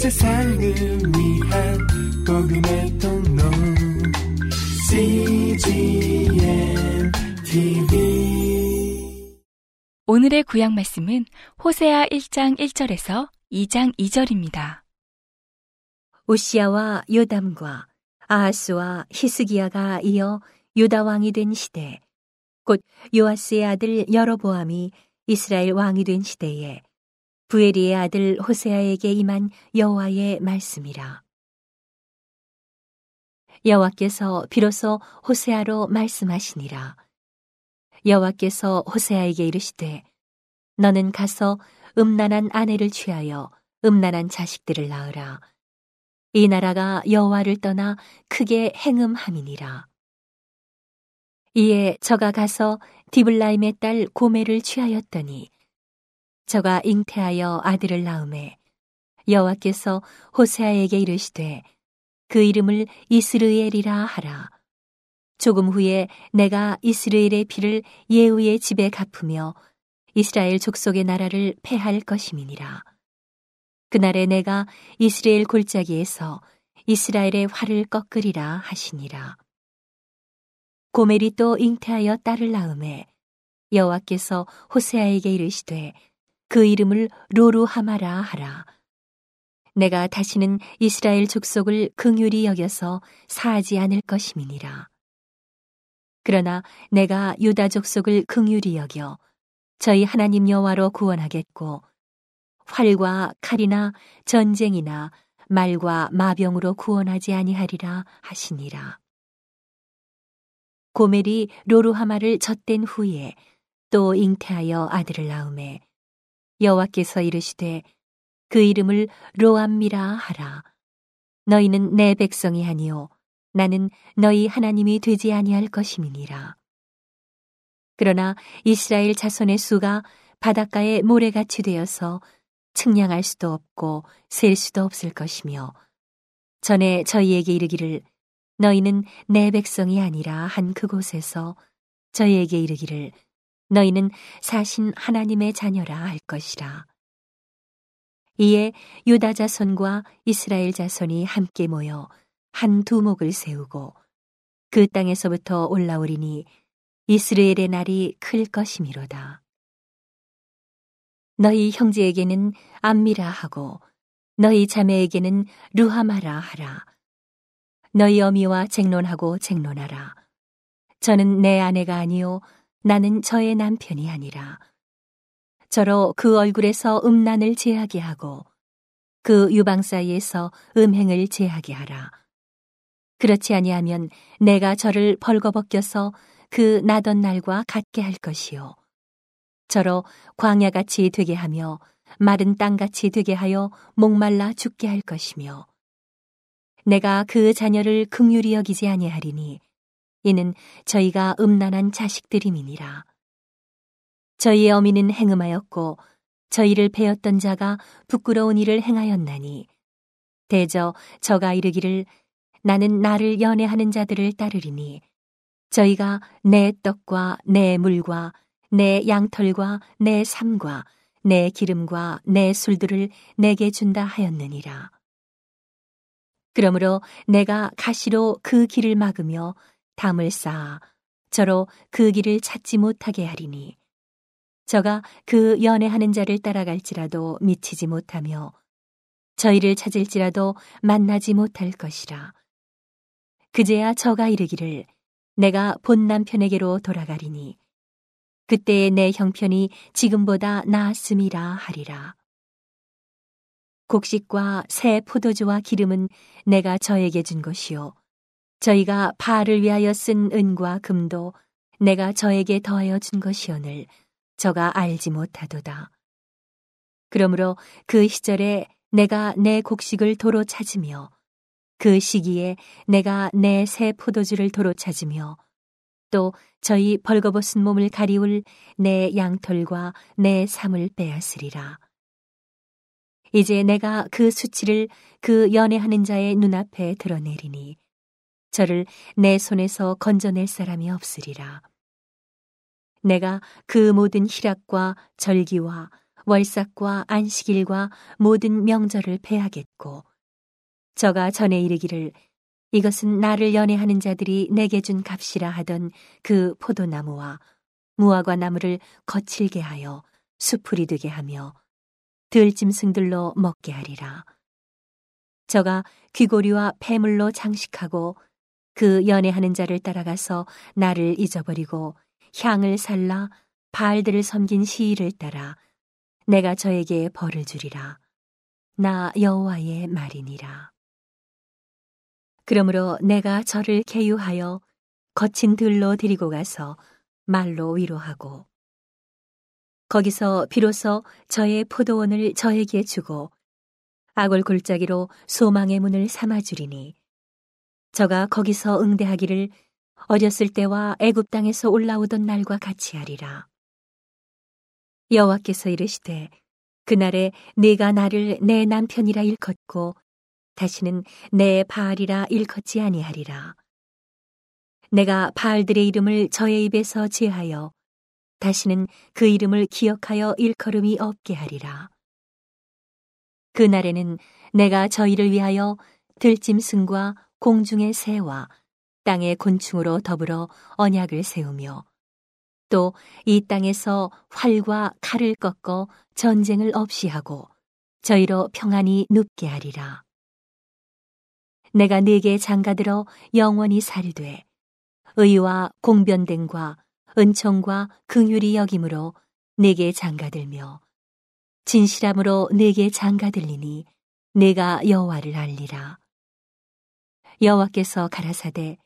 세상을 위한 복음의 통로 CGM TV 오늘의 구약 말씀은 호세아 1장 1절에서 2장 2절입니다. 우시아와 요담과 아하스와 히스기야가 이어 유다 왕이 된 시대 곧 요아스의 아들 여로보암이 이스라엘 왕이 된 시대에 부에리의 아들 호세아에게 임한 여호와의 말씀이라. 여호와께서 비로소 호세아로 말씀하시니라. 여호와께서 호세아에게 이르시되 너는 가서 음란한 아내를 취하여 음란한 자식들을 낳으라. 이 나라가 여호와를 떠나 크게 행음함이니라. 이에 저가 가서 디블라임의 딸 고메를 취하였더니 저가 잉태하여 아들을 낳음에 여호와께서 호세아에게 이르시되 그 이름을 이스르엘이라 하라. 조금 후에 내가 이스라엘의 피를 예후의 집에 갚으며 이스라엘 족속의 나라를 패할 것임이니라. 그날에 내가 이스라엘 골짜기에서 이스라엘의 활을 꺾으리라 하시니라. 고멜이 또 잉태하여 딸을 낳음에 여호와께서 호세아에게 이르시되 그 이름을 로루하마라 하라. 내가 다시는 이스라엘 족속을 긍휼히 여겨서 사하지 않을 것임이니라. 그러나 내가 유다 족속을 긍휼히 여겨 저희 하나님 여호와로 구원하겠고 활과 칼이나 전쟁이나 말과 마병으로 구원하지 아니하리라 하시니라. 고멜이 로루하마를 젖댄 후에 또 잉태하여 아들을 낳음에 여호와께서 이르시되 그 이름을 로암미라 하라. 너희는 내 백성이 아니요 나는 너희 하나님이 되지 아니할 것임이니라. 그러나 이스라엘 자손의 수가 바닷가에 모래같이 되어서 측량할 수도 없고 셀 수도 없을 것이며 전에 저희에게 이르기를 너희는 내 백성이 아니라 한 그곳에서 저희에게 이르기를 너희는 사신 하나님의 자녀라 할 것이라. 이에 유다 자손과 이스라엘 자손이 함께 모여 한 두목을 세우고 그 땅에서부터 올라오리니 이스라엘의 날이 클 것이미로다. 너희 형제에게는 암미라 하고 너희 자매에게는 루하마라 하라. 너희 어미와 쟁론하고 쟁론하라. 저는 내 아내가 아니요 나는 저의 남편이 아니라 저로 그 얼굴에서 음란을 제하게 하고 그 유방 사이에서 음행을 제하게 하라. 그렇지 아니하면 내가 저를 벌거벗겨서 그 나던 날과 같게 할 것이요. 저로 광야같이 되게 하며 마른 땅같이 되게 하여 목말라 죽게 할 것이며 내가 그 자녀를 극률히 여기지 아니하리니 이는 저희가 음란한 자식들임이니라. 저희의 어미는 행음하였고 저희를 베었던 자가 부끄러운 일을 행하였나니 대저 저가 이르기를 나는 나를 연애하는 자들을 따르리니 저희가 내 떡과 내 물과 내 양털과 내 삶과 내 기름과 내 술들을 내게 준다 하였느니라. 그러므로 내가 가시로 그 길을 막으며 담을 쌓아 저로 그 길을 찾지 못하게 하리니 저가 그 연애하는 자를 따라갈지라도 미치지 못하며 저희를 찾을지라도 만나지 못할 것이라. 그제야 저가 이르기를 내가 본 남편에게로 돌아가리니 그때의 내 형편이 지금보다 나았음이라 하리라. 곡식과 새 포도주와 기름은 내가 저에게 준 것이요. 저희가 바알을 위하여 쓴 은과 금도 내가 저에게 더하여 준 것이오늘 저가 알지 못하도다. 그러므로 그 시절에 내가 내 곡식을 도로 찾으며 그 시기에 내가 내 새 포도주를 도로 찾으며 또 저희 벌거벗은 몸을 가리울 내 양털과 내 삶을 빼앗으리라. 이제 내가 그 수치를 그 연애하는 자의 눈앞에 드러내리니 저를 내 손에서 건져낼 사람이 없으리라. 내가 그 모든 희락과 절기와 월삭과 안식일과 모든 명절을 배하겠고 저가 전에 이르기를 이것은 나를 연애하는 자들이 내게 준 값이라 하던 그 포도나무와 무화과 나무를 거칠게 하여 수풀이 되게 하며 들짐승들로 먹게 하리라. 저가 귀고리와 폐물로 장식하고 그 연애하는 자를 따라가서 나를 잊어버리고 향을 살라 바알들을 섬긴 시일을 따라 내가 저에게 벌을 주리라. 나 여호와의 말이니라. 그러므로 내가 저를 개유하여 거친 들로 데리고 가서 말로 위로하고 거기서 비로소 저의 포도원을 저에게 주고 악을 골짜기로 소망의 문을 삼아주리니 저가 거기서 응대하기를 어렸을 때와 애굽 땅에서 올라오던 날과 같이 하리라. 여호와께서 이르시되 그날에 네가 나를 내 남편이라 일컫고 다시는 내 바알이라 일컫지 아니하리라. 내가 바알들의 이름을 저의 입에서 제하여 다시는 그 이름을 기억하여 일컬음이 없게 하리라. 그날에는 내가 저희를 위하여 들짐승과 공중의 새와 땅의 곤충으로 더불어 언약을 세우며 또 이 땅에서 활과 칼을 꺾어 전쟁을 없이 하고 저희로 평안히 눕게 하리라. 내가 네게 장가들어 영원히 살되 의와 공변됨과 은총과 긍휼이 여김으로 네게 장가들며 진실함으로 내게 장가들리니 내가 여호와를 알리라. 여호와께서 가라사대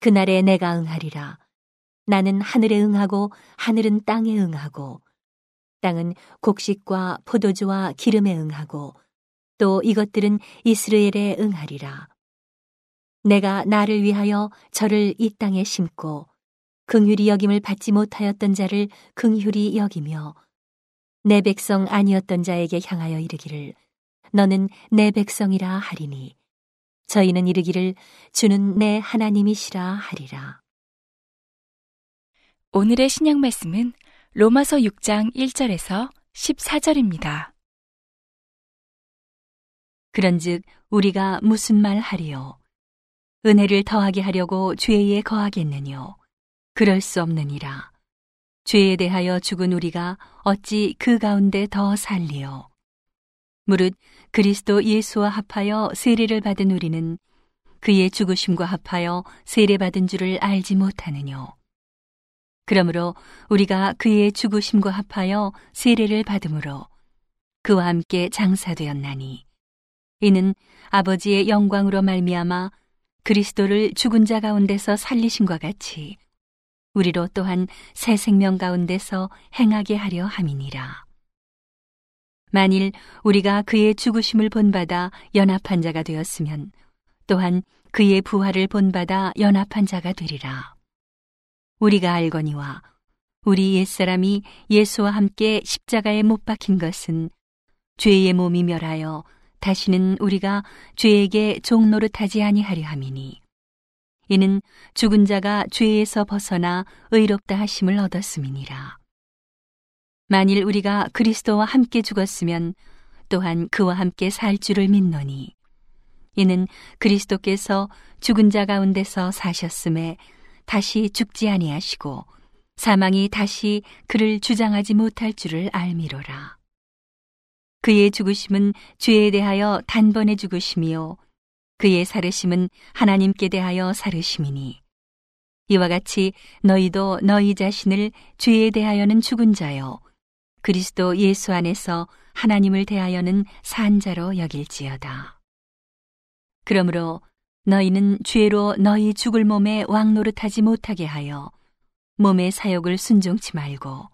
그날에 내가 응하리라. 나는 하늘에 응하고 하늘은 땅에 응하고 땅은 곡식과 포도주와 기름에 응하고 또 이것들은 이스라엘에 응하리라. 내가 나를 위하여 저를 이 땅에 심고 긍휼히 여김을 받지 못하였던 자를 긍휼히 여기며 내 백성 아니었던 자에게 향하여 이르기를 너는 내 백성이라 하리니 저희는 이르기를 주는 내 하나님이시라 하리라. 오늘의 신약 말씀은 로마서 6장 1절에서 14절입니다. 그런즉 우리가 무슨 말 하리요 은혜를 더하게 하려고 죄에 거하겠느뇨 그럴 수 없느니라 죄에 대하여 죽은 우리가 어찌 그 가운데 더 살리요 무릇 그리스도 예수와 합하여 세례를 받은 우리는 그의 죽으심과 합하여 세례받은 줄을 알지 못하느뇨 그러므로 우리가 그의 죽으심과 합하여 세례를 받음으로 그와 함께 장사되었나니 이는 아버지의 영광으로 말미암아 그리스도를 죽은 자 가운데서 살리신과 같이 우리로 또한 새 생명 가운데서 행하게 하려 함이니라. 만일 우리가 그의 죽으심을 본받아 연합한 자가 되었으면 또한 그의 부활을 본받아 연합한 자가 되리라. 우리가 알거니와 우리 옛사람이 예수와 함께 십자가에 못 박힌 것은 죄의 몸이 멸하여 다시는 우리가 죄에게 종노릇하지 아니하려 함이니 이는 죽은 자가 죄에서 벗어나 의롭다 하심을 얻었음이니라 만일 우리가 그리스도와 함께 죽었으면 또한 그와 함께 살 줄을 믿노니. 이는 그리스도께서 죽은 자 가운데서 사셨음에 다시 죽지 아니하시고 사망이 다시 그를 주장하지 못할 줄을 알미로라. 그의 죽으심은 죄에 대하여 단번에 죽으심이요. 그의 살으심은 하나님께 대하여 살으심이니. 이와 같이 너희도 너희 자신을 죄에 대하여는 죽은 자요 그리스도 예수 안에서 하나님을 대하여는 산 자로 여길지어다. 그러므로 너희는 죄로 너희 죽을 몸에 왕노릇하지 못하게 하여 몸의 사욕을 순종치 말고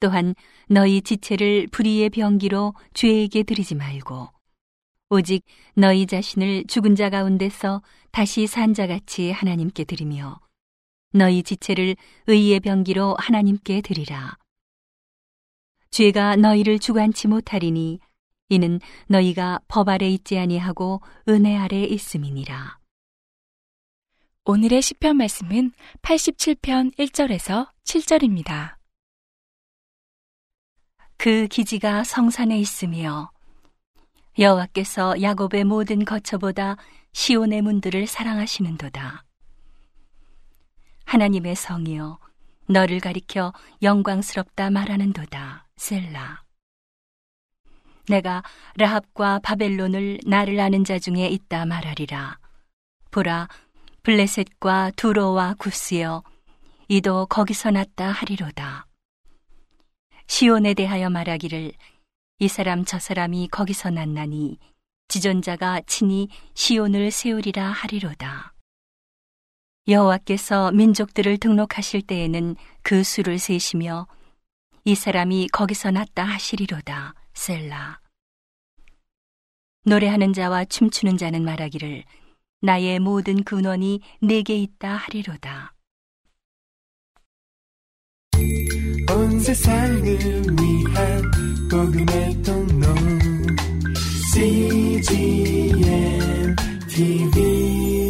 또한 너희 지체를 불의의 병기로 죄에게 드리지 말고 오직 너희 자신을 죽은 자 가운데서 다시 산 자같이 하나님께 드리며 너희 지체를 의의 병기로 하나님께 드리라. 죄가 너희를 주관치 못하리니 이는 너희가 법 아래 있지 아니하고 은혜 아래 있음이니라. 오늘의 시편 말씀은 87편 1절에서 7절입니다. 그 기지가 성산에 있으며 여호와께서 야곱의 모든 거처보다 시온의 문들을 사랑하시는도다. 하나님의 성이여 너를 가리켜 영광스럽다 말하는도다. 셀라. 내가 라합과 바벨론을 나를 아는 자 중에 있다 말하리라. 보라, 블레셋과 두로와 구스여, 이도 거기서 났다 하리로다. 시온에 대하여 말하기를 이 사람 저 사람이 거기서 났나니 지존자가 친히 시온을 세우리라 하리로다. 여호와께서 민족들을 등록하실 때에는 그 수를 세시며 이 사람이 거기서 났다 하시리로다. 셀라. 노래하는 자와 춤추는 자는 말하기를 나의 모든 근원이 내게 있다 하리로다. 온 세상을 위한 복음의 통로 CGM TV